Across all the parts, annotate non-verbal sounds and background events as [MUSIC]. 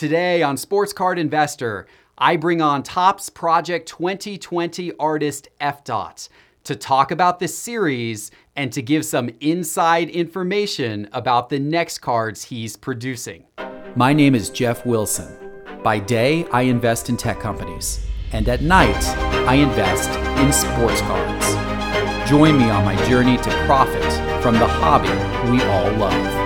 Today on Sports Card Investor, I bring on Topps Project 2020 artist F. Dot to talk about this series and to give some inside information about the next cards he's producing. My name is Jeff Wilson. By day, I invest in tech companies, and at night, I invest in sports cards. Join me on my journey to profit from the hobby we all love.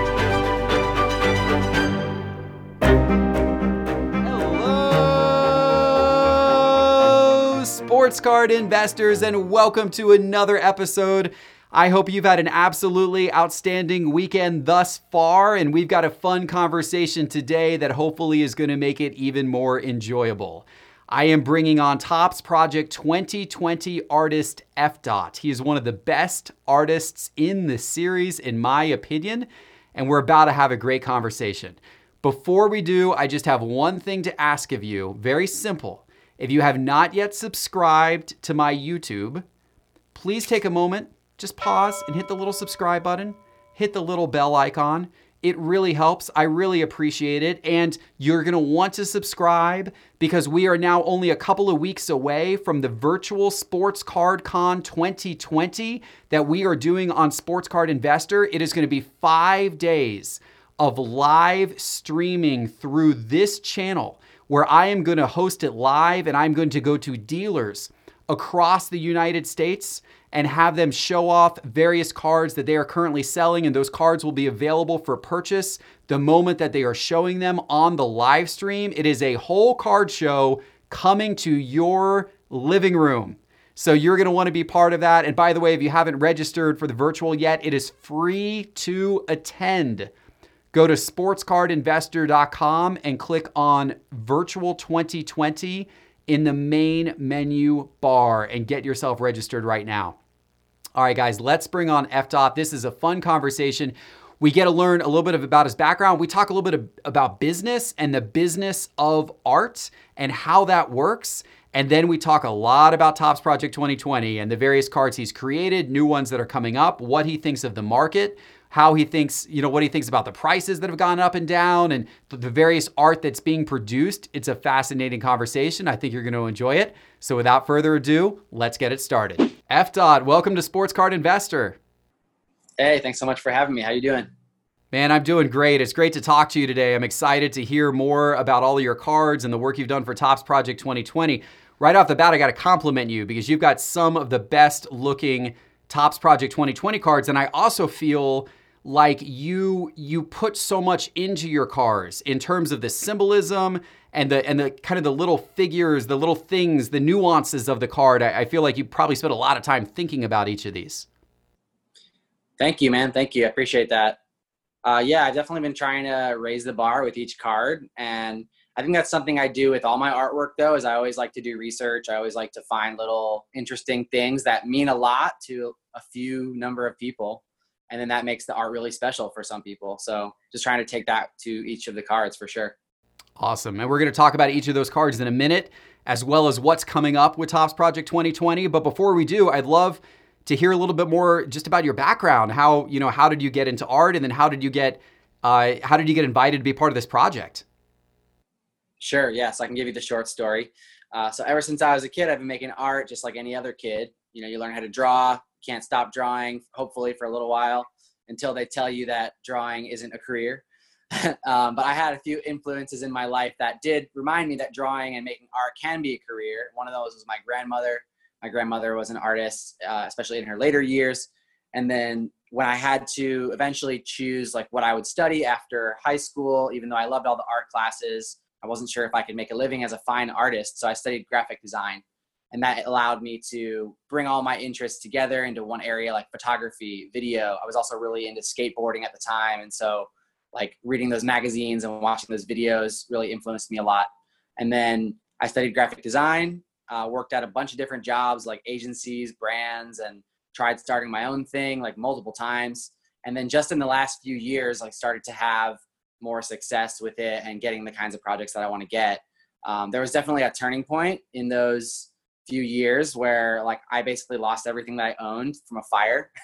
Sports card investors, and welcome to another episode. I hope you've had an absolutely outstanding weekend thus far, and we've got a fun conversation today that hopefully is going to make it even more enjoyable. I am bringing on Topps Project 2020 artist F. Dot. He is one of the best artists in the series, in my opinion, and we're about to have a great conversation. Before we do, I just have one thing to ask of you very simple. If you have not yet subscribed to my YouTube, please take a moment, just pause and hit the little subscribe button, hit the little bell icon. It really helps. I really appreciate it. And you're going to want to subscribe because we are now only a couple of weeks away from the virtual Sports Card Con 2020 that we are doing on Sports Card Investor. It is going to be five days of live streaming through this channel where I am going to host it live and I'm going to go to dealers across the United States and have them show off various cards that they are currently selling. And those cards will be available for purchase the moment that they are showing them on the live stream. It is a whole card show coming to your living room. So you're going to want to be part of that. And by the way, if you haven't registered for the virtual yet, it is free to attend. Go to sportscardinvestor.com and click on Virtual 2020 in the main menu bar and get yourself registered right now. All right, guys, let's bring on F Dot. This is a fun conversation. We get to learn a little bit of, about his background. We talk a little bit about business and the business of art and how that works. And then we talk a lot about Topps Project 2020 and the various cards he's created, new ones that are coming up, what he thinks of the market, how he thinks, you know, what he thinks about the prices that have gone up and down and the various art that's being produced. It's a fascinating conversation. I think you're going to enjoy it. So without further ado, let's get it started. F. Dot, welcome to Sports Card Investor. Hey, thanks so much for having me. How you doing? Man, I'm doing great. It's great to talk to you today. I'm excited to hear more about all of your cards and the work you've done for Topps Project 2020. Right off the bat, I got to compliment you because you've got some of the best looking Topps Project 2020 cards and I also feel like you you put so much into your cars in terms of the symbolism and the and the kind of the little figures, the little things, the nuances of the card. I, I feel like you probably spent a lot of time thinking about each of these. Thank you, man. Thank you. I appreciate that. Uh, yeah, I've definitely been trying to raise the bar with each card, and I think that's something I do with all my artwork. Though, is I always like to do research. I always like to find little interesting things that mean a lot to a few number of people and then that makes the art really special for some people. So just trying to take that to each of the cards for sure. Awesome. And we're going to talk about each of those cards in a minute, as well as what's coming up with Topps Project 2020. But before we do, I'd love to hear a little bit more just about your background. How, you know, how did you get into art and then how did you get uh, how did you get invited to be part of this project? Sure. Yes, I can give you the short story. Uh, so ever since I was a kid, I've been making art just like any other kid. You know, you learn how to draw, can't stop drawing, hopefully for a little while until they tell you that drawing isn't a career. [LAUGHS] um, but I had a few influences in my life that did remind me that drawing and making art can be a career. One of those was my grandmother. My grandmother was an artist, uh, especially in her later years. And then when I had to eventually choose like what I would study after high school, even though I loved all the art classes, I wasn't sure if I could make a living as a fine artist. So I studied graphic design and that allowed me to bring all my interests together into one area like photography video. I was also really into skateboarding at the time and so like reading those magazines and watching those videos really influenced me a lot. And then i studied graphic design uh, worked at a bunch of different jobs like agencies brands and tried starting my own thing like multiple times. And then just in the last few years i started to have more success with it and getting the kinds of projects that i want to get. Um, there was definitely a turning point in those few years where like I basically lost everything that I owned from a fire, [LAUGHS]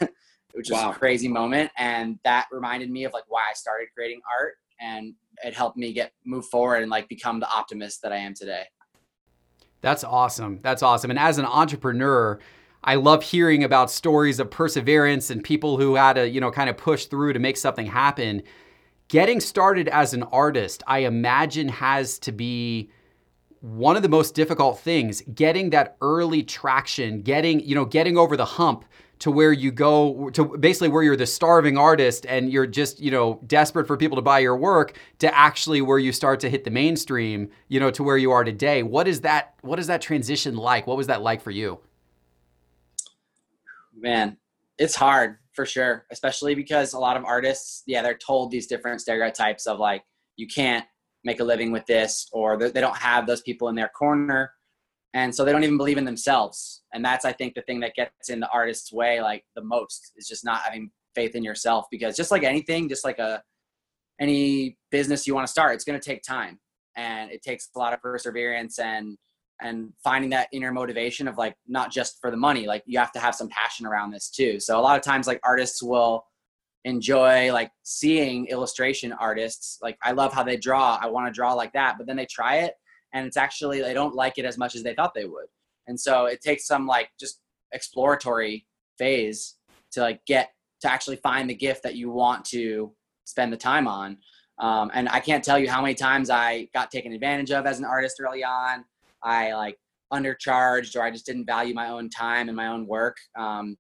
which was wow. a crazy moment. And that reminded me of like why I started creating art. And it helped me get move forward and like become the optimist that I am today. That's awesome. That's awesome. And as an entrepreneur, I love hearing about stories of perseverance and people who had to, you know, kind of push through to make something happen. Getting started as an artist, I imagine has to be one of the most difficult things, getting that early traction, getting, you know, getting over the hump to where you go to basically where you're the starving artist and you're just, you know, desperate for people to buy your work to actually where you start to hit the mainstream, you know, to where you are today. What is that what is that transition like? What was that like for you? Man, it's hard for sure, especially because a lot of artists, yeah, they're told these different stereotypes of like you can't make a living with this or they don't have those people in their corner. And so they don't even believe in themselves. And that's i think the thing that gets in the artist's way like the most is just not having faith in yourself. Because just like anything just like a any business you want to start it's going to take time. And it takes a lot of perseverance and and finding that inner motivation of like not just for the money like you have to have some passion around this too. So a lot of times like artists will enjoy like seeing illustration artists. Like i love how they draw. I want to draw like that but then they try it and it's actually they don't like it as much as they thought they would. And so it takes some like just exploratory phase to like get to actually find the gift that you want to spend the time on. Um, and i can't tell you how many times i got taken advantage of as an artist early on. I like undercharged or i just didn't value my own time and my own work. Um,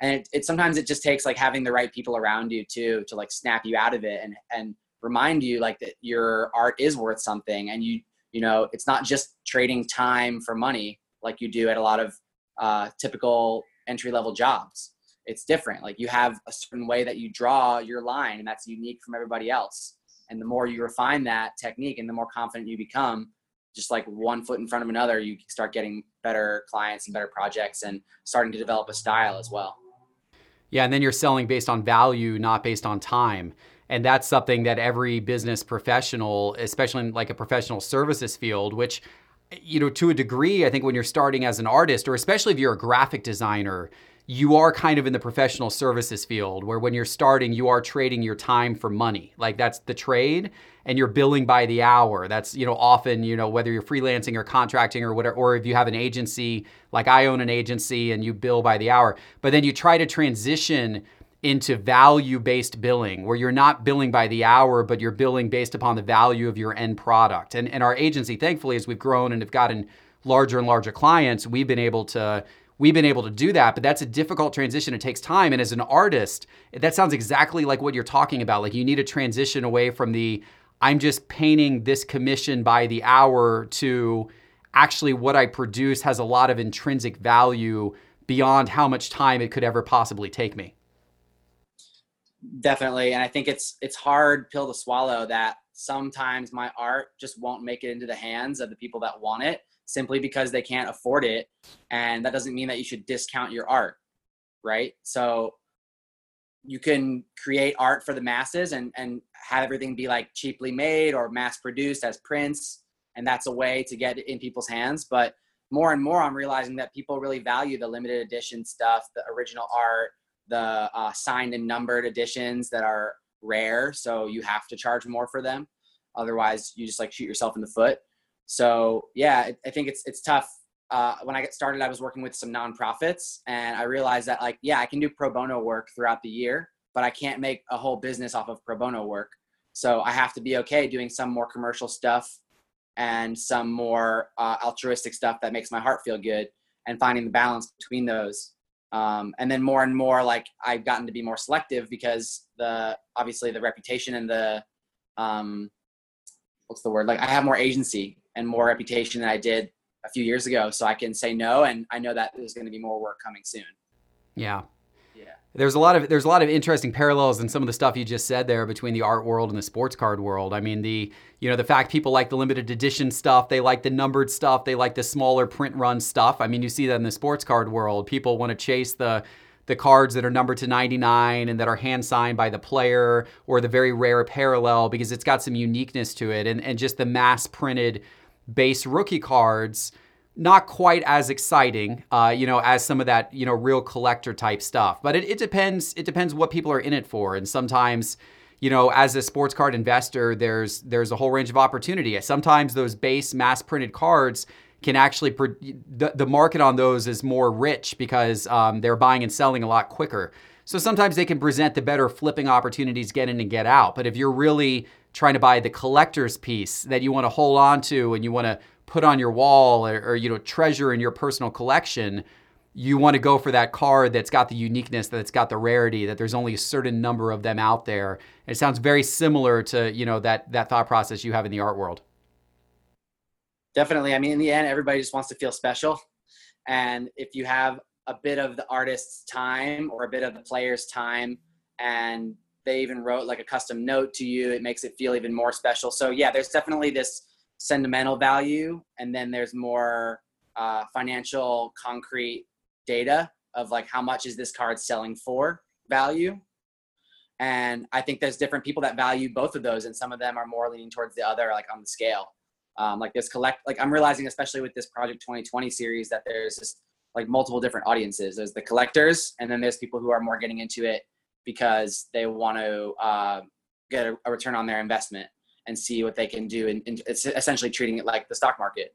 and it, it sometimes it just takes like having the right people around you too to like snap you out of it and and remind you like that your art is worth something and you you know it's not just trading time for money like you do at a lot of uh, typical entry level jobs. It's different. Like you have a certain way that you draw your line and that's unique from everybody else. And the more you refine that technique and the more confident you become just like one foot in front of another you start getting better clients and better projects and starting to develop a style as well yeah, and then you're selling based on value, not based on time. And that's something that every business professional, especially in like a professional services field, which you know, to a degree, I think when you're starting as an artist, or especially if you're a graphic designer, you are kind of in the professional services field where when you're starting, you are trading your time for money. Like that's the trade and you're billing by the hour. That's, you know, often, you know, whether you're freelancing or contracting or whatever, or if you have an agency, like I own an agency and you bill by the hour, but then you try to transition into value based billing where you're not billing by the hour, but you're billing based upon the value of your end product. And, and our agency, thankfully, as we've grown and have gotten larger and larger clients, we've been able to we've been able to do that, but that's a difficult transition. It takes time. And as an artist, that sounds exactly like what you're talking about. Like you need to transition away from the I'm just painting this commission by the hour to actually what I produce has a lot of intrinsic value beyond how much time it could ever possibly take me. Definitely. And I think it's it's hard pill to swallow that sometimes my art just won't make it into the hands of the people that want it simply because they can't afford it. And that doesn't mean that you should discount your art, right? So you can create art for the masses and, and have everything be like cheaply made or mass produced as prints. And that's a way to get it in people's hands. But more and more, I'm realizing that people really value the limited edition stuff, the original art, the uh, signed and numbered editions that are rare. So you have to charge more for them. Otherwise, you just like shoot yourself in the foot. So yeah, I think it's it's tough. Uh, when I get started, I was working with some nonprofits, and I realized that like yeah, I can do pro bono work throughout the year, but I can't make a whole business off of pro bono work. So I have to be okay doing some more commercial stuff and some more uh, altruistic stuff that makes my heart feel good, and finding the balance between those. Um, and then more and more, like I've gotten to be more selective because the obviously the reputation and the um, what's the word like I have more agency and more reputation than I did a few years ago. So I can say no, and I know that there's going to be more work coming soon. Yeah. Yeah. There's a lot of there's a lot of interesting parallels in some of the stuff you just said there between the art world and the sports card world. I mean the you know the fact people like the limited edition stuff, they like the numbered stuff, they like the smaller print run stuff. I mean you see that in the sports card world. People want to chase the the cards that are numbered to 99 and that are hand signed by the player or the very rare parallel because it's got some uniqueness to it and, and just the mass printed base rookie cards not quite as exciting, uh, you know, as some of that, you know, real collector type stuff. But it, it depends. It depends what people are in it for. And sometimes, you know, as a sports card investor, there's there's a whole range of opportunity. Sometimes those base mass printed cards can actually the, the market on those is more rich because um, they're buying and selling a lot quicker. So sometimes they can present the better flipping opportunities, get in and get out. But if you're really trying to buy the collector's piece that you want to hold on to and you want to put on your wall or, or you know treasure in your personal collection, you want to go for that card that's got the uniqueness, that's got the rarity, that there's only a certain number of them out there. It sounds very similar to you know that that thought process you have in the art world. Definitely. I mean, in the end, everybody just wants to feel special, and if you have a bit of the artist's time or a bit of the player's time, and they even wrote like a custom note to you, it makes it feel even more special. So yeah, there's definitely this sentimental value, and then there's more uh, financial, concrete data of like how much is this card selling for value. And I think there's different people that value both of those, and some of them are more leaning towards the other, like on the scale. Um, like this collect, like I'm realizing, especially with this Project 2020 series, that there's just like multiple different audiences. There's the collectors, and then there's people who are more getting into it because they want to uh, get a, a, return on their investment and see what they can do. And, and, it's essentially treating it like the stock market.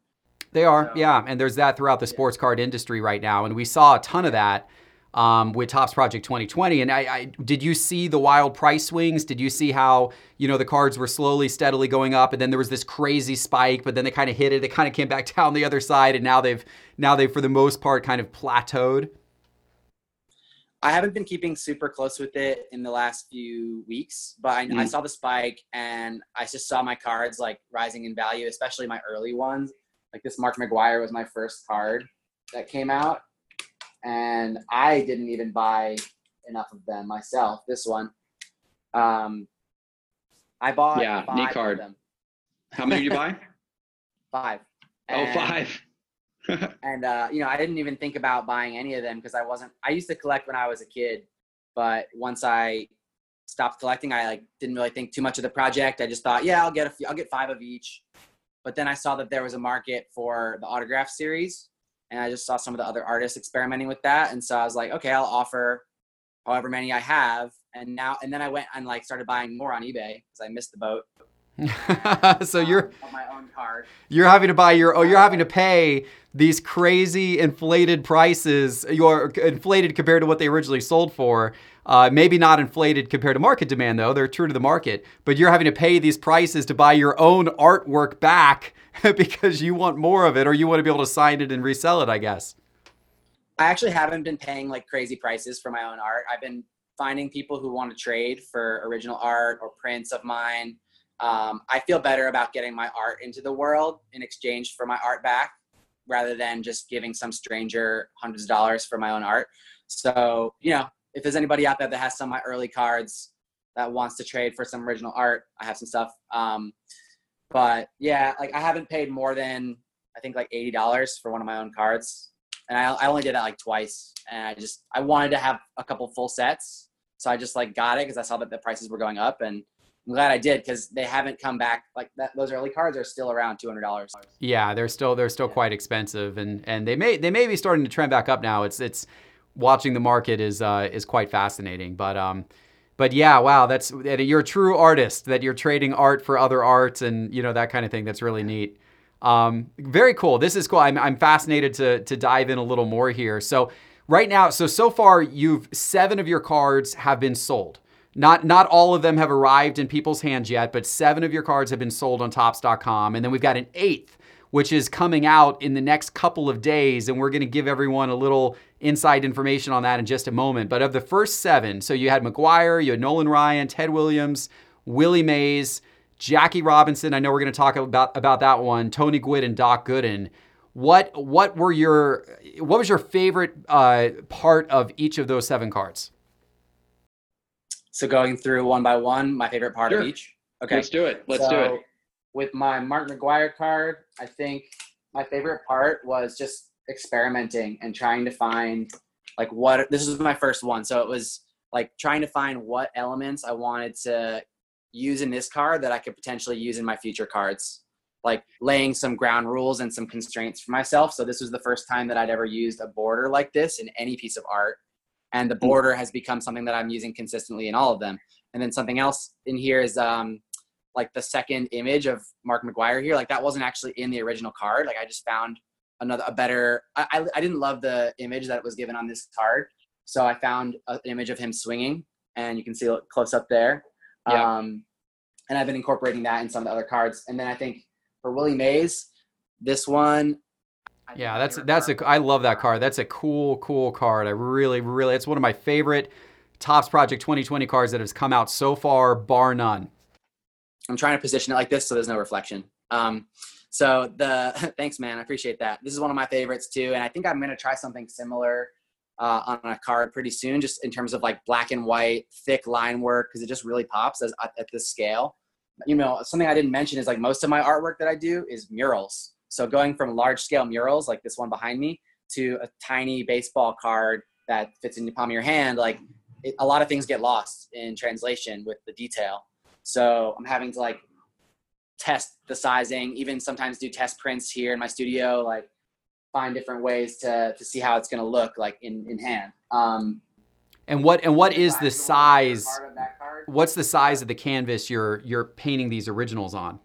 They are, so, yeah. And there's that throughout the sports card industry right now. And we saw a ton of that um, with Topps Project 2020. And I, I, did you see the wild price swings? Did you see how you know the cards were slowly, steadily going up, and then there was this crazy spike, but then they kind of hit it. It kind of came back [LAUGHS] down the other side, and now they've now they've for the most part kind of plateaued. I haven't been keeping super close with it in the last few weeks, but I, mm. I, saw the spike and I just saw my cards like rising in value, especially my early ones. Like this Mark McGwire was my first card that came out, and I didn't even buy enough of them myself. This one, um, I bought. Yeah, neat card. How many did you buy? [LAUGHS] five. Oh, and, oh, five. [LAUGHS] and uh, you know, I didn't even think about buying any of them because I wasn't. I used to collect when I was a kid, but once I stopped collecting, I like didn't really think too much of the project. I just thought, yeah, I'll get a few, I'll get five of each. But then I saw that there was a market for the autograph series, and I just saw some of the other artists experimenting with that, and so I was like, okay, I'll offer however many I have, and now and then I went and like started buying more on eBay because I missed the boat. [LAUGHS] so you're my own card. You're having to buy your oh you're having to pay these crazy inflated prices. You're inflated compared to what they originally sold for. Uh, maybe not inflated compared to market demand though. They're true to the market, but you're having to pay these prices to buy your own artwork back [LAUGHS] because you want more of it or you want to be able to sign it and resell it, I guess. I actually haven't been paying like crazy prices for my own art. I've been finding people who want to trade for original art or prints of mine um, I feel better about getting my art into the world in exchange for my art back rather than just giving some stranger hundreds of dollars for my own art. So, you know, if there's anybody out there that has some of my early cards that wants to trade for some original art, I have some stuff. Um, but yeah, like I haven't paid more than I think like eighty dollars for one of my own cards, and I, I only did that like twice. And I just I wanted to have a couple full sets, so I just like got it because I saw that the prices were going up, and I'm glad I did because they haven't come back. Like that, those early cards are still around two hundred dollars. Yeah, they're still they're still yeah. quite expensive, and and they may they may be starting to trend back up now. It's it's watching the market is uh, is quite fascinating, but um. But yeah, wow, that's you're a true artist. That you're trading art for other art, and you know that kind of thing. That's really neat. Um, very cool. This is cool. I'm, I'm fascinated to to dive in a little more here. So right now, so so far, you've seven of your cards have been sold. Not not all of them have arrived in people's hands yet, but seven of your cards have been sold on Topps.com, and then we've got an eighth, which is coming out in the next couple of days, and we're going to give everyone a little inside information on that in just a moment. But of the first seven, so you had McGwire, you had Nolan Ryan, Ted Williams, Willie Mays, Jackie Robinson. I know we're going to talk about about that one. Tony Gwynn and Doc Gooden. What what were your what was your favorite uh, part of each of those seven cards? So going through one by one, my favorite part sure. of each. Okay, let's do it. Let's so, do it. With my Mark McGwire card, I think my favorite part was just experimenting and trying to find like what this was my first one. So it was like trying to find what elements I wanted to use in this card that I could potentially use in my future cards. Like laying some ground rules and some constraints for myself. So this was the first time that I'd ever used a border like this in any piece of art and the border has become something that I'm using consistently in all of them. And then something else in here is um, like the second image of Mark McGwire here. Like that wasn't actually in the original card. Like I just found another a better. I, I, I didn't love the image that was given on this card, so I found an image of him swinging, and you can see it close up there. Yeah. Um, and I've been incorporating that in some of the other cards. And then I think for Willie Mays, this one. I Yeah, that's that's card a I love that card. That's a cool cool card. I really really it's one of my favorite Topps Project 2020 cards that has come out so far, bar none. I'm trying to position it like this so there's no reflection. Um, so the [LAUGHS] thanks, man. I appreciate that. This is one of my favorites too, and I think I'm gonna try something similar uh, on a card pretty soon, just in terms of like black and white, thick line work, because it just really pops as, at, at this scale. You know, something I didn't mention is like most of my artwork that I do is murals. So going from large scale murals like this one behind me to a tiny baseball card that fits in the palm of your hand, like it, a lot of things get lost in translation with the detail. So I'm having to like test the sizing, even sometimes do test prints here in my studio, like find different ways to to see how it's gonna look like in in hand. Um, And what and what is the size? part of that card. What's the size of the canvas you're you're painting these originals on?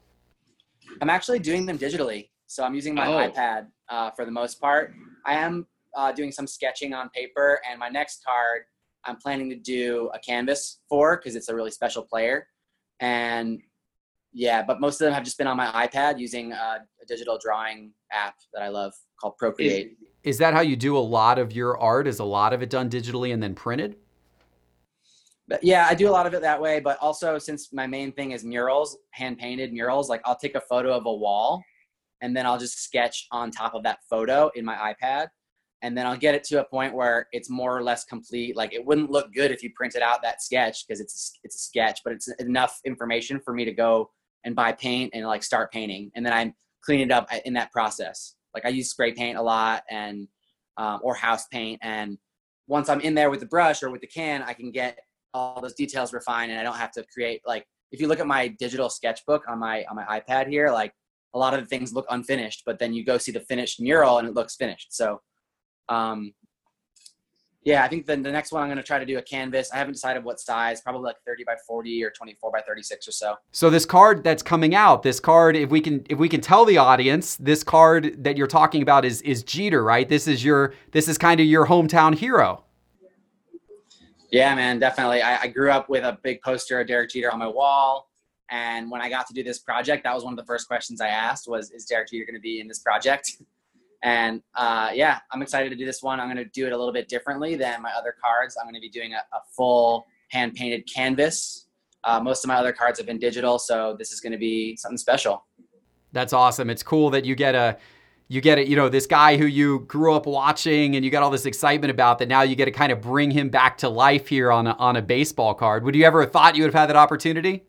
I'm actually doing them digitally, so I'm using my Oh. iPad uh, for the most part. I am uh, doing some sketching on paper, and my next card I'm planning to do a canvas for because it's a really special player, and yeah, but most of them have just been on my iPad using uh, a digital drawing app that I love called Procreate. Is that how you do a lot of your art? Is a lot of it done digitally and then printed? But yeah, I do a lot of it that way. But also, since my main thing is murals, hand painted murals, like I'll take a photo of a wall and then I'll just sketch on top of that photo in my iPad. And then I'll get it to a point where it's more or less complete. Like it wouldn't look good if you printed out that sketch because it's it's a sketch, but it's enough information for me to go and buy paint and like start painting. And then I clean it up in that process. Like I use spray paint a lot and um, or house paint. And once I'm in there with the brush or with the can, I can get all those details refined and I don't have to create like if you look at my digital sketchbook on my on my iPad here, like a lot of the things look unfinished, but then you go see the finished mural and it looks finished. So um yeah, I think then the next one I'm going to try to do a canvas. I haven't decided what size, probably like 30 by 40 or 24 by 36 or so. So this card that's coming out, this card, if we can if we can tell the audience, this card that you're talking about is is Jeter, right? This is your this is kind of your hometown hero. Yeah, man, definitely. I, I grew up with a big poster of Derek Jeter on my wall. And when I got to do this project, that was one of the first questions I asked was, is Derek Jeter going to be in this project? [LAUGHS] And uh, yeah, I'm excited to do this one. I'm going to do it a little bit differently than my other cards. I'm going to be doing a, a full hand painted canvas. Uh, most of my other cards have been digital, so this is going to be something special. That's awesome. It's cool that you get a you get it, you know, this guy who you grew up watching and you got all this excitement about that now you get to kind of bring him back to life here on a, on a baseball card. Would you ever have thought you would have had that opportunity?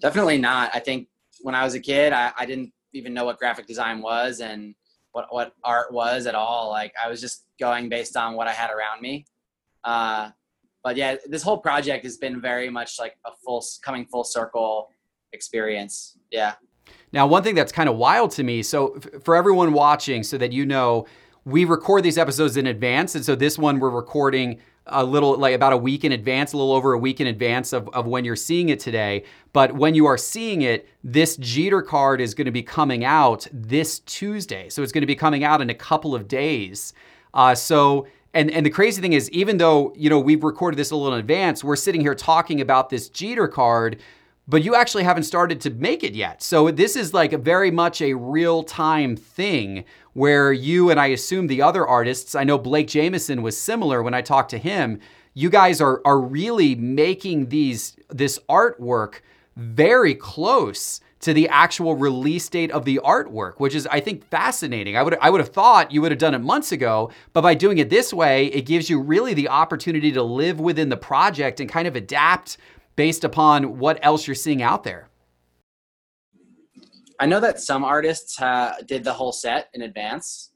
Definitely not. I think when I was a kid, I, I didn't even know what graphic design was and what, what art was at all. Like I was just going based on what I had around me. Uh, but yeah, this whole project has been very much like a full coming full circle experience. Yeah. Now, one thing that's kind of wild to me, so for everyone watching, so that you know, we record these episodes in advance. And so this one we're recording a little, like about a week in advance, a little over a week in advance of, of when you're seeing it today. But when you are seeing it, this Jeter card is going to be coming out this Tuesday. So it's going to be coming out in a couple of days. Uh, so, and, and the crazy thing is, even though, you know, we've recorded this a little in advance, we're sitting here talking about this Jeter card but you actually haven't started to make it yet. So this is like very much a real time thing where you and I assume the other artists, I know Blake Jamieson was similar when I talked to him. You guys are are really making these this artwork very close to the actual release date of the artwork, which is I think fascinating. I would I would have thought you would have done it months ago, but by doing it this way, it gives you really the opportunity to live within the project and kind of adapt based upon what else you're seeing out there. I know that some artists uh, did the whole set in advance,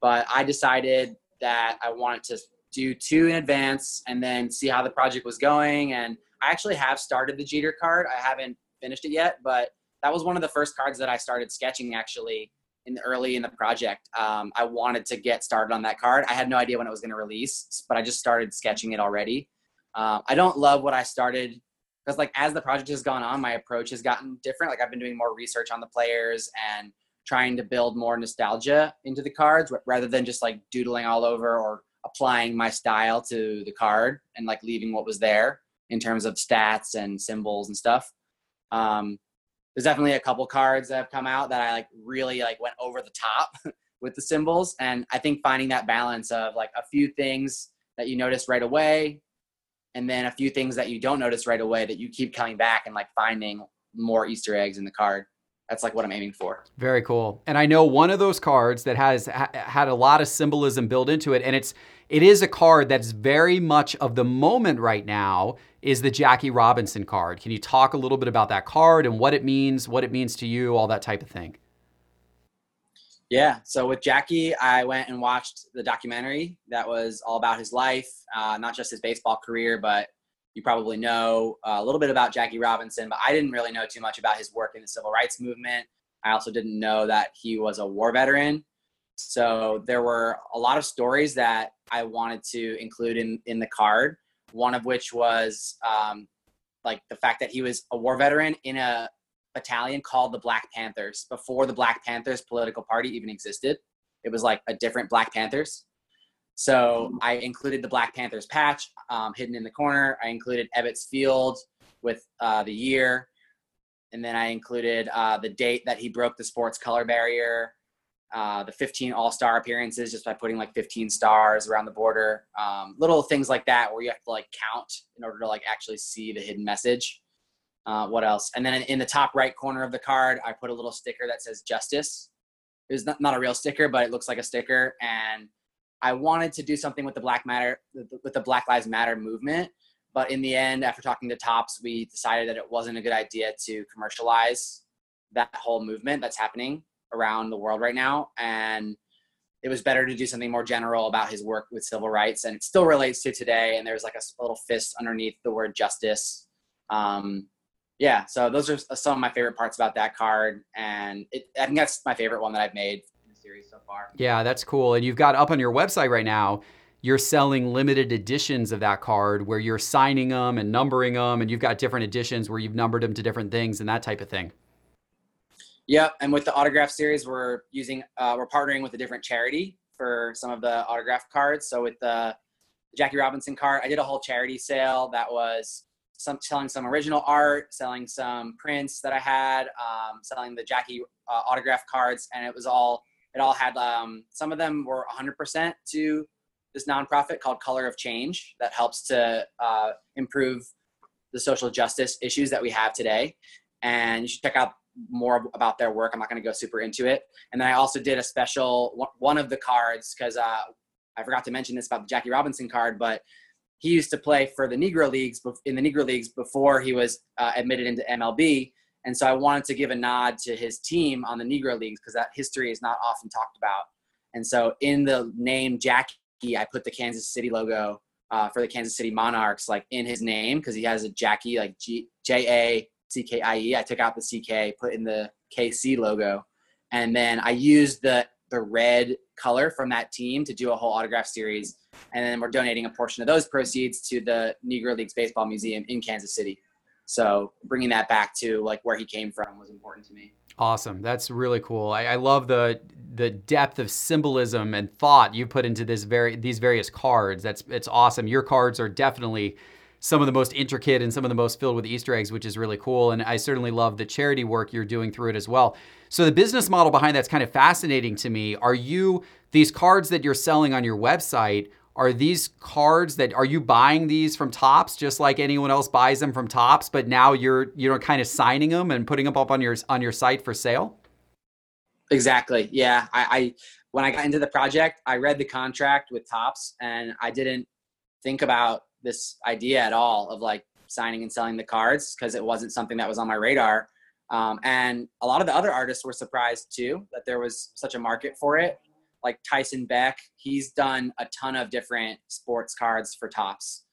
but I decided that I wanted to do two in advance and then see how the project was going. And I actually have started the Jeter card. I haven't finished it yet, but that was one of the first cards that I started sketching actually in the early in the project. Um, I wanted to get started on that card. I had no idea when it was going to release, but I just started sketching it already. Um, I don't love what I started because like as the project has gone on, my approach has gotten different. Like I've been doing more research on the players and trying to build more nostalgia into the cards rather than just like doodling all over or applying my style to the card and like leaving what was there in terms of stats and symbols and stuff. Um, there's definitely a couple cards that have come out that I like really like went over the top [LAUGHS] with the symbols. And I think finding that balance of like a few things that you notice right away and then a few things that you don't notice right away that you keep coming back and like finding more Easter eggs in the card. That's like what I'm aiming for. Very cool. And I know one of those cards that has ha- had a lot of symbolism built into it, and it's it is a card that's very much of the moment right now. Is the Jackie Robinson card? Can you talk a little bit about that card and what it means, what it means to you, all that type of thing? Yeah. So with Jackie, I went and watched the documentary that was all about his life, uh, not just his baseball career, but you probably know uh, a little bit about Jackie Robinson, but I didn't really know too much about his work in the civil rights movement. I also didn't know that he was a war veteran. So there were a lot of stories that I wanted to include in, in the card. One of which was um, like the fact that he was a war veteran in a battalion called the Black Panthers before the Black Panthers political party even existed. It was like a different Black Panthers. So I included the Black Panthers patch um, hidden in the corner. I included Ebbets Field with uh, the year. And then I included uh, the date that he broke the sports color barrier, uh, the 15 All Star appearances, just by putting like 15 stars around the border. Um, little things like that where you have to like count in order to like actually see the hidden message. Uh, what else? And then in the top right corner of the card, I put a little sticker that says justice. It's not, not a real sticker, but it looks like a sticker. And I wanted to do something with the Black Matter, with the Black Lives Matter movement. But in the end, after talking to Topps, we decided that it wasn't a good idea to commercialize that whole movement that's happening around the world right now. And it was better to do something more general about his work with civil rights. And it still relates to today. And there's like a little fist underneath the word justice. Um, yeah, so those are some of my favorite parts about that card, and it, I think that's my favorite one that I've made in the series so far. Yeah, that's cool. And you've got up on your website right now. You're selling limited editions of that card where you're signing them and numbering them, and you've got different editions where you've numbered them to different things and that type of thing. Yep, and with the autograph series, we're using uh, we're partnering with a different charity for some of the autograph cards. So with the Jackie Robinson card, I did a whole charity sale that was some selling some original art, selling some prints that I had, um, selling the Jackie uh, autograph cards, and it was all it all had um, some of them were 100% to this nonprofit called Color of Change that helps to uh, improve the social justice issues that we have today. And you should check out more about their work. I'm not going to go super into it. And then I also did a special one of the cards because uh, I forgot to mention this about the Jackie Robinson card, but he used to play for the Negro Leagues in the Negro Leagues before he was uh, admitted into MLB. And so I wanted to give a nod to his team on the Negro Leagues because that history is not often talked about. And so in the name Jackie, I put the Kansas City logo uh, for the Kansas City Monarchs, like in his name, because he has a Jackie, like J A C K I E. I took out the CK, put in the KC logo, and then I used the the red color from that team to do a whole autograph series and then we're donating a portion of those proceeds to the Negro Leagues Baseball Museum in Kansas City. So bringing that back to like where he came from was important to me. Awesome. That's really cool. I, I, love the the depth of symbolism and thought you put into this very these various cards. That's it's awesome. Your cards are definitely some of the most intricate and some of the most filled with Easter eggs, which is really cool. And I certainly love the charity work you're doing through it as well. So the business model behind that's kind of fascinating to me. Are you these cards that you're selling on your website? are these cards that are you buying these from Topps just like anyone else buys them from Topps, but now you're you know kind of signing them and putting them up on your on your site for sale? Exactly. Yeah. I, I when I got into the project, I read the contract with Topps and I didn't think about this idea at all of like signing and selling the cards because it wasn't something that was on my radar. Um, and a lot of the other artists were surprised too that there was such a market for it like Tyson Beck, he's done a ton of different sports cards for Topps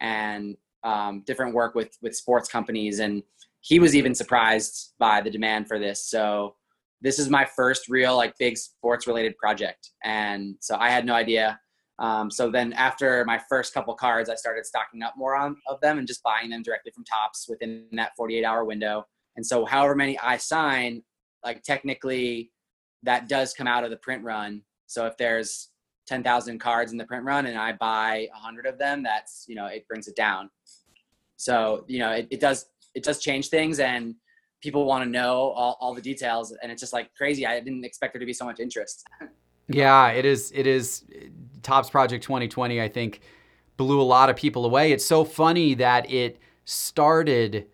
and um, different work with with sports companies, and he was even surprised by the demand for this. So this is my first real like big sports related project, and so I had no idea. Um, so then after my first couple cards, I started stocking up more on of them and just buying them directly from Topps within that 48 hour window. And so however many I sign, like technically that does come out of the print run. So if there's 10,000 cards in the print run and I buy 100 of them, that's, you know, it brings it down. So, you know, it, it does, it does change things and people want to know all, all the details. And it's just like crazy. I didn't expect there to be so much interest. yeah, it is. It is Topps Project 2020, I think blew a lot of people away. It's so funny that it started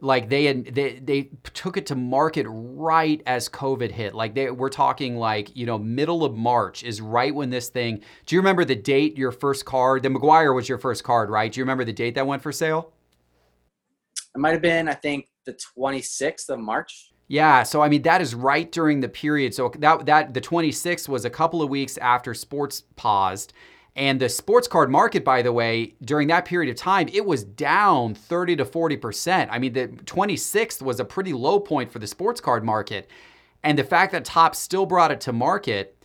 like they had they, they took it to market right as covid hit. Like they we're talking like you know middle of march is right when this thing do you remember the date your first card the McGwire was your first card right? Do you remember the date that went for sale? It might have been i think the 26th of march yeah, so I mean that is right during the period. So that that the 26th was a couple of weeks after sports paused, and the sports card market, by the way, during that period of time, it was down 30 to 40%. I mean, the 26th was a pretty low point for the sports card market. And the fact that Top still brought it to market,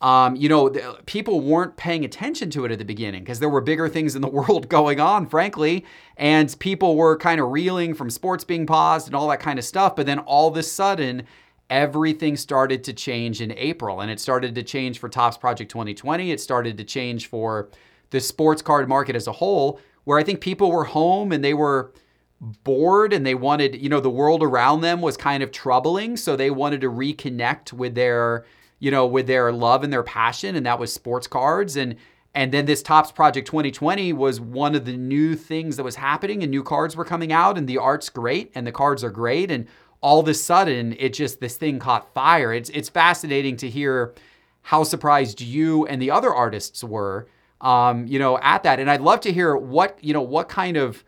um, you know, the, people weren't paying attention to it at the beginning because there were bigger things in the [LAUGHS] world going on, frankly. And people were kind of reeling from sports being paused and all that kind of stuff. But then all of a sudden, everything started to change in April. And it started to change for Topps Project 2020. It started to change for the sports card market as a whole, where I think people were home and they were bored and they wanted, you know, the world around them was kind of troubling. So they wanted to reconnect with their, you know, with their love and their passion. And that was sports cards. And and then this Topps Project 2020 was one of the new things that was happening, and new cards were coming out, and the art's great, and the cards are great, and all of a sudden it just this thing caught fire. It's it's fascinating to hear how surprised you and the other artists were, um, you know, at that. And I'd love to hear what you know what kind of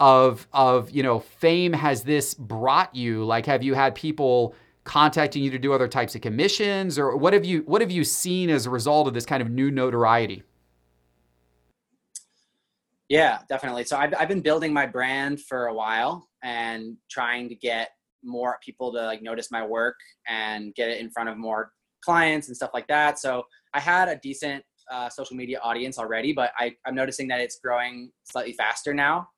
of of you know fame has this brought you? Like, have you had people contacting you to do other types of commissions, or what have you what have you seen as a result of this kind of new notoriety? Yeah, definitely. So I've, I've been building my brand for a while and trying to get more people to like notice my work and get it in front of more clients and stuff like that. So I had a decent uh, social media audience already, but I, I'm noticing that it's growing slightly faster now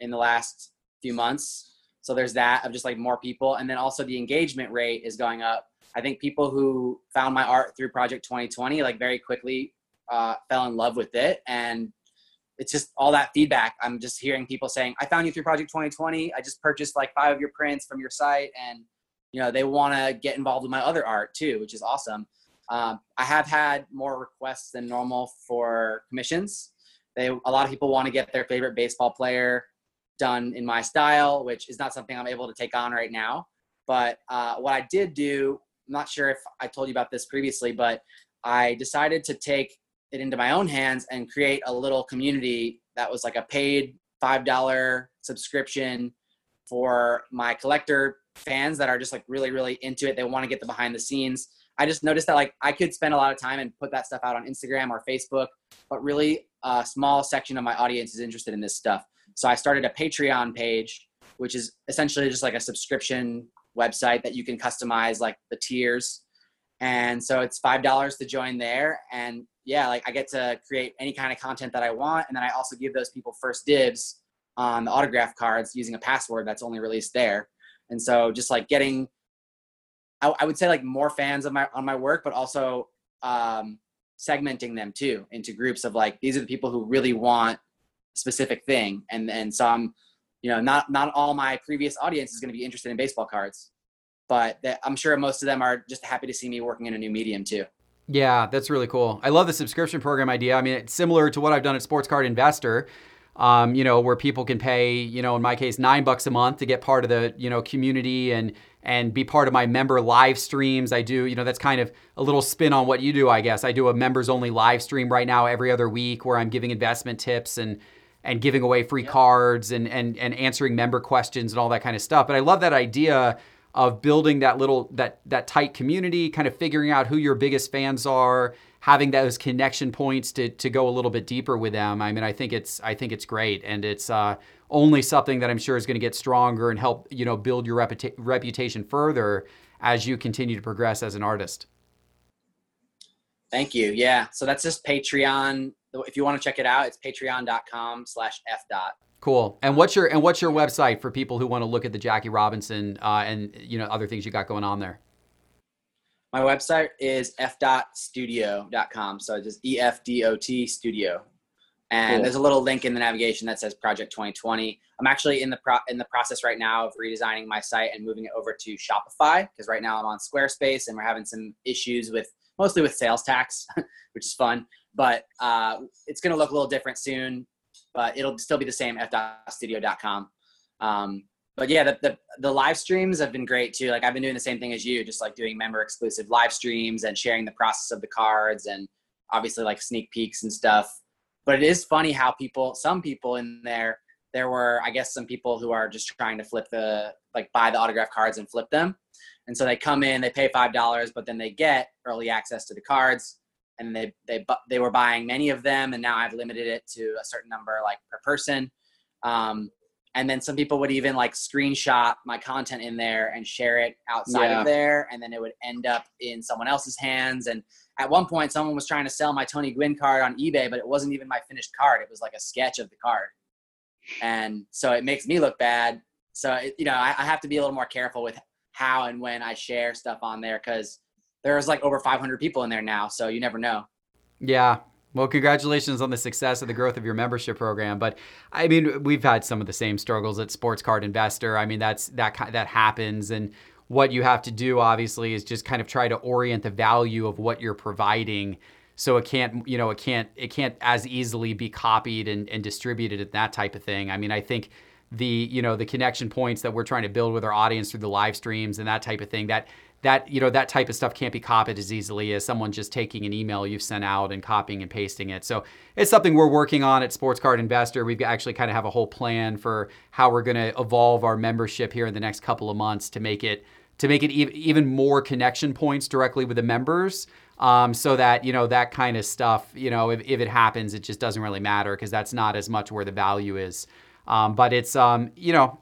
in the last few months. So there's that of just like more people. And then also the engagement rate is going up. I think people who found my art through Project 2020 like very quickly uh, fell in love with it and it's just all that feedback. I'm just hearing people saying, I found you through Project 2020. I just purchased like five of your prints from your site. And, you know, they want to get involved with my other art too, which is awesome. Um, I have had more requests than normal for commissions. They, a lot of people want to get their favorite baseball player done in my style, which is not something I'm able to take on right now. But uh, what I did do, I'm not sure if I told you about this previously, but I decided to take it into my own hands and create a little community that was like a paid $5 subscription for my collector fans that are just like really, really into it. They want to get the behind the scenes. I just noticed that like I could spend a lot of time and put that stuff out on Instagram or Facebook, but really a small section of my audience is interested in this stuff. So I started a Patreon page, which is essentially just like a subscription website that you can customize like the tiers. And so it's $5 to join there. And yeah, like I get to create any kind of content that I want, and then I also give those people first dibs on the autograph cards using a password that's only released there. And so just like getting, I, I would say like more fans of my on my work, but also um, segmenting them too into groups of like these are the people who really want specific thing, and and some, you know, not not all my previous audience is going to be interested in baseball cards, but I'm sure most of them are just happy to see me working in a new medium too. Yeah, that's really cool. I love the subscription program idea. I mean, it's similar to what I've done at Sports Card Investor. Um, you know, where people can pay, you know, in my case, nine bucks a month to get part of the, you know, community and and be part of my member live streams. I do, you know, that's kind of a little spin on what you do, I guess. I do a members only live stream right now every other week where I'm giving investment tips and and giving away free yep. cards and and and answering member questions and all that kind of stuff. But I love that idea of building that little that that tight community, kind of figuring out who your biggest fans are, having those connection points to to go a little bit deeper with them. I mean, I think it's I think it's great, and it's uh, only something that I'm sure is going to get stronger and help you know build your reputa- reputation further as you continue to progress as an artist. Thank you. Yeah. So that's just Patreon. If you want to check it out, it's patreon.com slash f dot. Cool. And what's your and what's your website for people who want to look at the Jackie Robinson uh, and you know other things you got going on there? My website is f.studio.com. So just E F D O T studio. And cool. there's a little link in the navigation that says Project 2020. I'm actually in the pro- in the process right now of redesigning my site and moving it over to Shopify because right now I'm on Squarespace and we're having some issues with mostly with sales tax, [LAUGHS] which is fun. But uh, it's going to look a little different soon, but it'll still be the same efdotstudio.com. Um, but yeah, the, the, the live streams have been great too. Like I've been doing the same thing as you, just like doing member exclusive live streams and sharing the process of the cards and obviously like sneak peeks and stuff. But it is funny how people, some people in there, there were I guess some people who are just trying to flip the like buy the autograph cards and flip them. And so they come in, they pay five dollars, but then they get early access to the cards, and they they they were buying many of them, and now I've limited it to a certain number, like per person. Um, and then some people would even like screenshot my content in there and share it outside yeah. of there, and then it would end up in someone else's hands. And at one point, someone was trying to sell my Tony Gwynn card on eBay, but it wasn't even my finished card; it was like a sketch of the card, and so it makes me look bad. So it, you know, I, I have to be a little more careful with how and when I share stuff on there because there's like over 500 people in there now. So you never know. Yeah. Well, congratulations on the success of the growth of your membership program. But I mean, we've had some of the same struggles at Sports Card Investor. I mean, that's that that happens, and what you have to do obviously is just kind of try to orient the value of what you're providing so it can't you know it can't it can't as easily be copied and, and distributed and that type of thing i mean i think the you know the connection points that we're trying to build with our audience through the live streams and that type of thing that that you know that type of stuff can't be copied as easily as someone just taking an email you've sent out and copying and pasting it. So it's something we're working on at sports card investor. We've actually kind of have a whole plan for how we're going to evolve our membership here in the next couple of months to make it to make it even more connection points directly with the members um, so that you know that kind of stuff you know if, if it happens it just doesn't really matter because that's not as much where the value is um, but it's um, you know,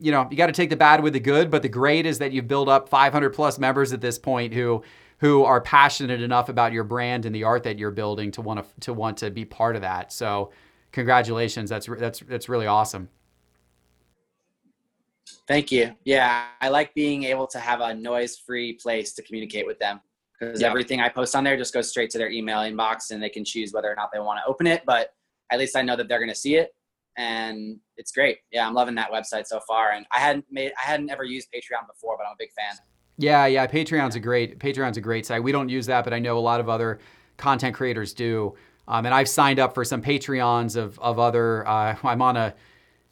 you know, you got to take the bad with the good. But the great is that you've built up 500 plus members at this point who who are passionate enough about your brand and the art that you're building to want to to want to be part of that. So, congratulations. That's that's that's really awesome. Thank you. Yeah, I like being able to have a noise-free place to communicate with them because yeah. everything I post on there just goes straight to their email inbox, and they can choose whether or not they want to open it. But at least I know that they're going to see it, and it's great. Yeah, I'm loving that website so far. And I hadn't made I hadn't ever used Patreon before, but I'm a big fan. Yeah, yeah, Patreon's a great Patreon's a great site. We don't use that, but I know a lot of other content creators do. Um, and I've signed up for some Patreons of of other. Uh, I'm on a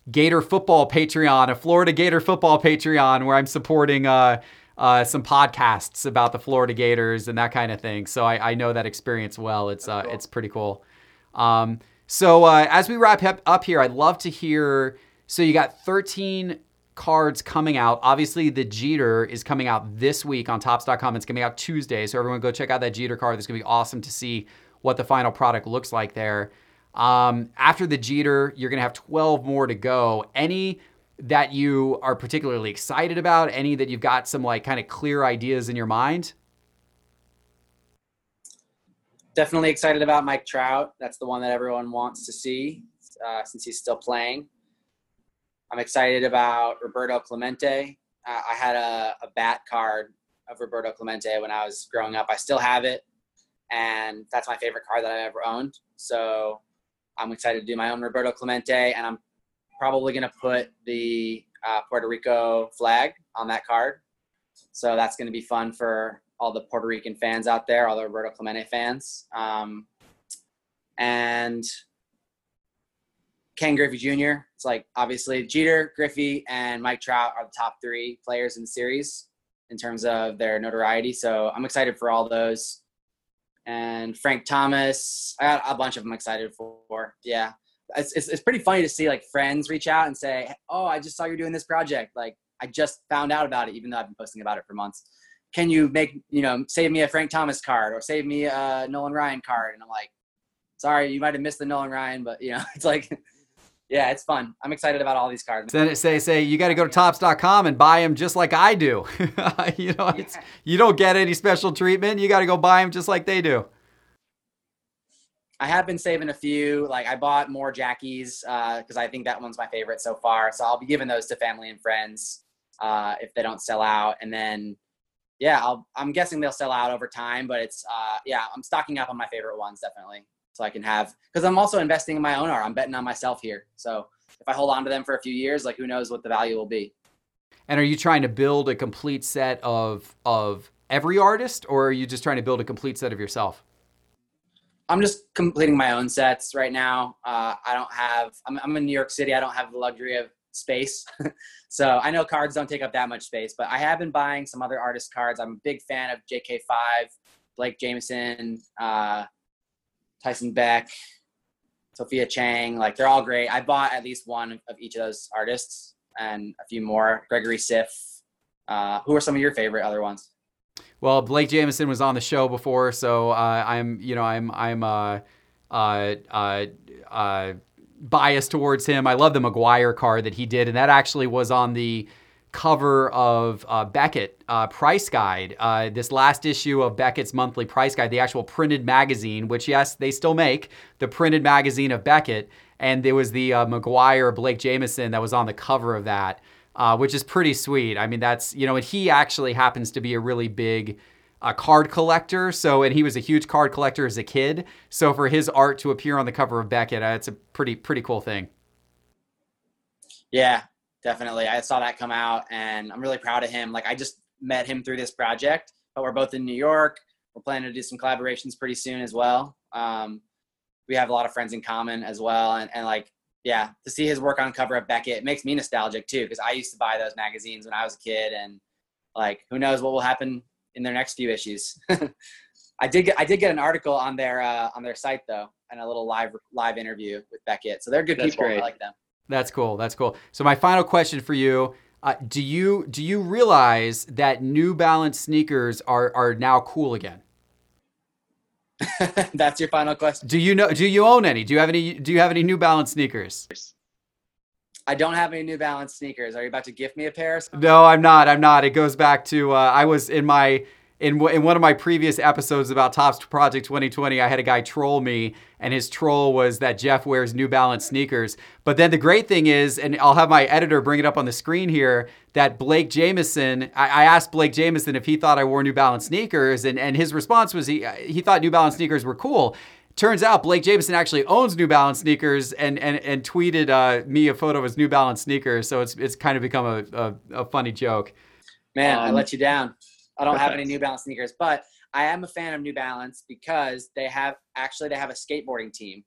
Gator football Patreon, a Florida Gator football Patreon, where I'm supporting uh, uh, some podcasts about the Florida Gators and that kind of thing. So I, I know that experience well. It's uh, cool. it's pretty cool. Um, so uh, as we wrap up here, I'd love to hear. So you got 13 cards coming out. Obviously, the Jeter is coming out this week on Topps.com. It's coming out Tuesday, so everyone go check out that Jeter card. It's gonna be awesome to see what the final product looks like there. Um, after the Jeter, you're gonna have 12 more to go. Any that you are particularly excited about? Any that you've got some like kind of clear ideas in your mind? Definitely excited about Mike Trout. That's the one that everyone wants to see uh, since he's still playing. I'm excited about Roberto Clemente. Uh, I had a, a bat card of Roberto Clemente when I was growing up. I still have it, and that's my favorite card that I've ever owned. So I'm excited to do my own Roberto Clemente, and I'm probably going to put the uh, Puerto Rico flag on that card. So that's going to be fun for all the Puerto Rican fans out there, all the Roberto Clemente fans. Um, and Ken Griffey Jr. It's like obviously Jeter, Griffey, and Mike Trout are the top three players in the series in terms of their notoriety. So I'm excited for all those. And Frank Thomas, I got a bunch of them excited for. Yeah. It's, it's, it's pretty funny to see like friends reach out and say, Oh, I just saw you're doing this project. Like I just found out about it, even though I've been posting about it for months can you make you know save me a Frank Thomas card or save me a Nolan Ryan card? And I'm like, sorry, you might have missed the Nolan Ryan, but you know, [LAUGHS] it's like yeah, it's fun. I'm excited about all these cards. Then it say say you got to go to topps.com and buy them just like I do. [LAUGHS] you know, it's you don't get any special treatment. You got to go buy them just like they do. I have been saving a few. Like I bought more Jackies because uh, I think that one's my favorite so far. So I'll be giving those to family and friends uh, if they don't sell out. And then, yeah, I'll, I'm guessing they'll sell out over time. But it's uh, yeah, I'm stocking up on my favorite ones definitely, so I can have because I'm also investing in my own art. I'm betting on myself here. So if I hold on to them for a few years, like who knows what the value will be. And are you trying to build a complete set of of every artist, or are you just trying to build a complete set of yourself? I'm just completing my own sets right now. Uh, I don't have. I'm, I'm, in New York City. I don't have the luxury of space, [LAUGHS] so I know cards don't take up that much space. But I have been buying some other artist cards. I'm a big fan of JK5, Blake Jamieson, uh, Tyson Beck, Sophia Chang. Like they're all great. I bought at least one of each of those artists and a few more. Gregory Siff. Uh, who are some of your favorite other ones? Well, Blake Jamieson was on the show before, so uh, I'm, you know, I'm, I'm, uh, uh, uh, uh, biased towards him. I love the McGwire card that he did, and that actually was on the cover of uh, Beckett uh, Price Guide. Uh, this last issue of Beckett's monthly price guide, the actual printed magazine, which yes, they still make the printed magazine of Beckett, and there was the uh, McGwire Blake Jamieson that was on the cover of that uh, which is pretty sweet. I mean, that's, you know, and he actually happens to be a really big uh, card collector. So, and he was a huge card collector as a kid. So, for his art to appear on the cover of Beckett, uh, it's a pretty, pretty cool thing. Yeah, definitely. I saw that come out and I'm really proud of him. Like, I just met him through this project, but we're both in New York. We're planning to do some collaborations pretty soon as well. Um, we have a lot of friends in common as well. And, and like, yeah, to see his work on cover of Beckett makes me nostalgic too because I used to buy those magazines when I was a kid, and like who knows what will happen in their next few issues. [LAUGHS] I did get I did get an article on their uh, on their site though, and a little live live interview with Beckett. So they're good That's people. Great. I like them. That's cool. That's cool. So my final question for you. Uh, do you do you realize that New Balance sneakers are are now cool again? [LAUGHS] That's your final question. Do you know? Do you own any? Do you have any? Do you have any New Balance sneakers? I don't have any New Balance sneakers. Are you about to gift me a pair? No, I'm not. I'm not. It goes back to uh, I was in my in in one of my previous episodes about Topps Project 2020, I had a guy troll me, and his troll was that Jeff wears New Balance sneakers. But then the great thing is, and I'll have my editor bring it up on the screen here, that Blake Jamieson, I, I asked Blake Jamieson if he thought I wore New Balance sneakers, and, and his response was he he thought New Balance sneakers were cool. Turns out Blake Jamieson actually owns New Balance sneakers and and, and tweeted uh, me a photo of his New Balance sneakers. So it's it's kind of become a, a, a funny joke. Man, um, I let you down. I don't have any [LAUGHS] New Balance sneakers, but I am a fan of New Balance because they have actually they have a skateboarding team.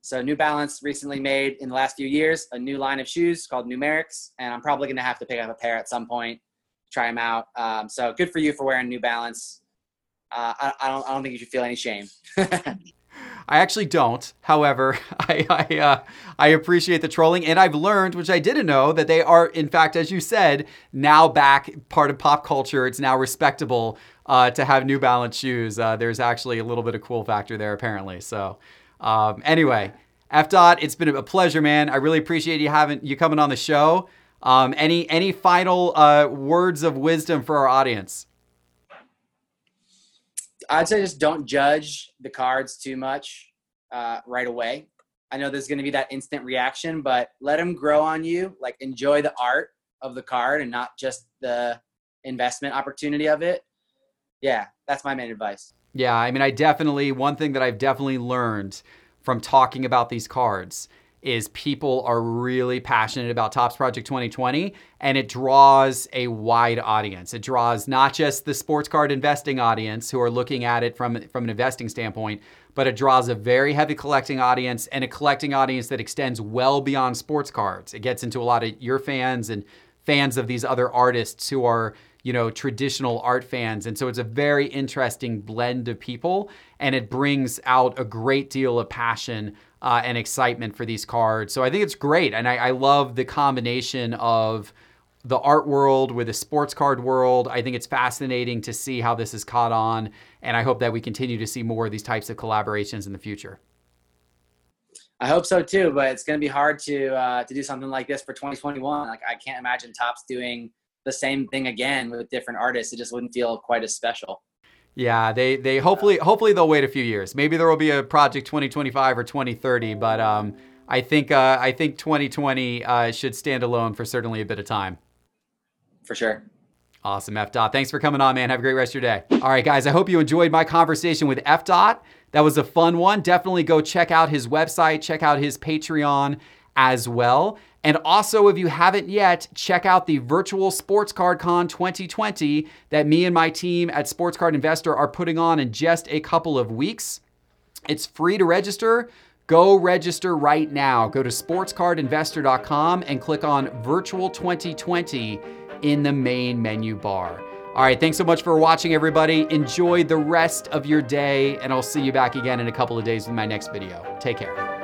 So New Balance recently made in the last few years a new line of shoes called Numerics, and I'm probably going to have to pick up a pair at some point, try them out. Um, so good for you for wearing New Balance. Uh, I, I, don't I don't think you should feel any shame. [LAUGHS] I actually don't. However, [LAUGHS] I I, uh, I, appreciate the trolling, and I've learned, which I didn't know, that they are, in fact, as you said, now back part of pop culture. It's now respectable uh, to have New Balance shoes. Uh, there's actually a little bit of cool factor there, apparently. So, um, anyway, Efdot, it's been a pleasure, man. I really appreciate you having you coming on the show. Um, any any final uh, words of wisdom for our audience? I'd say just don't judge the cards too much uh, right away. I know there's going to be that instant reaction, but let them grow on you. Like enjoy the art of the card and not just the investment opportunity of it. Yeah, that's my main advice. Yeah, I mean, I definitely, one thing that I've definitely learned from talking about these cards is people are really passionate about Topps Project 2020 and it draws a wide audience. It draws not just the sports card investing audience who are looking at it from, from an investing standpoint, but it draws a very heavy collecting audience and a collecting audience that extends well beyond sports cards. It gets into a lot of your fans and fans of these other artists who are you know, traditional art fans. And so it's a very interesting blend of people and it brings out a great deal of passion uh, and excitement for these cards. So I think it's great. And I, I love the combination of the art world with the sports card world. I think it's fascinating to see how this has caught on. And I hope that we continue to see more of these types of collaborations in the future. I hope so too, but it's going to be hard to uh, to do something like this for 2021. Like I can't imagine Topps doing the same thing again with different artists. It just wouldn't feel quite as special. Yeah, they they hopefully hopefully they'll wait a few years. Maybe there will be a project 2025 or 2030, but um, I think uh, I think 2020 uh, should stand alone for certainly a bit of time. For sure. Awesome, Efdot. Thanks for coming on, man. Have a great rest of your day. All right, guys. I hope you enjoyed my conversation with Efdot. That was a fun one. Definitely go check out his website, check out his Patreon as well. And also, if you haven't yet, check out the virtual Sports Card Con 2020 that me and my team at Sports Card Investor are putting on in just a couple of weeks. It's free to register. Go register right now. Go to sportscardinvestor.com and click on Virtual 2020 in the main menu bar. All right, thanks so much for watching, everybody. Enjoy the rest of your day, and I'll see you back again in a couple of days with my next video. Take care.